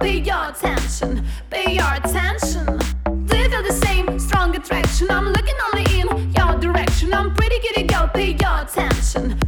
pay your attention, pay your attention. Feel the same strong attraction? I'm looking only in your direction. I'm pretty girl, pay your attention.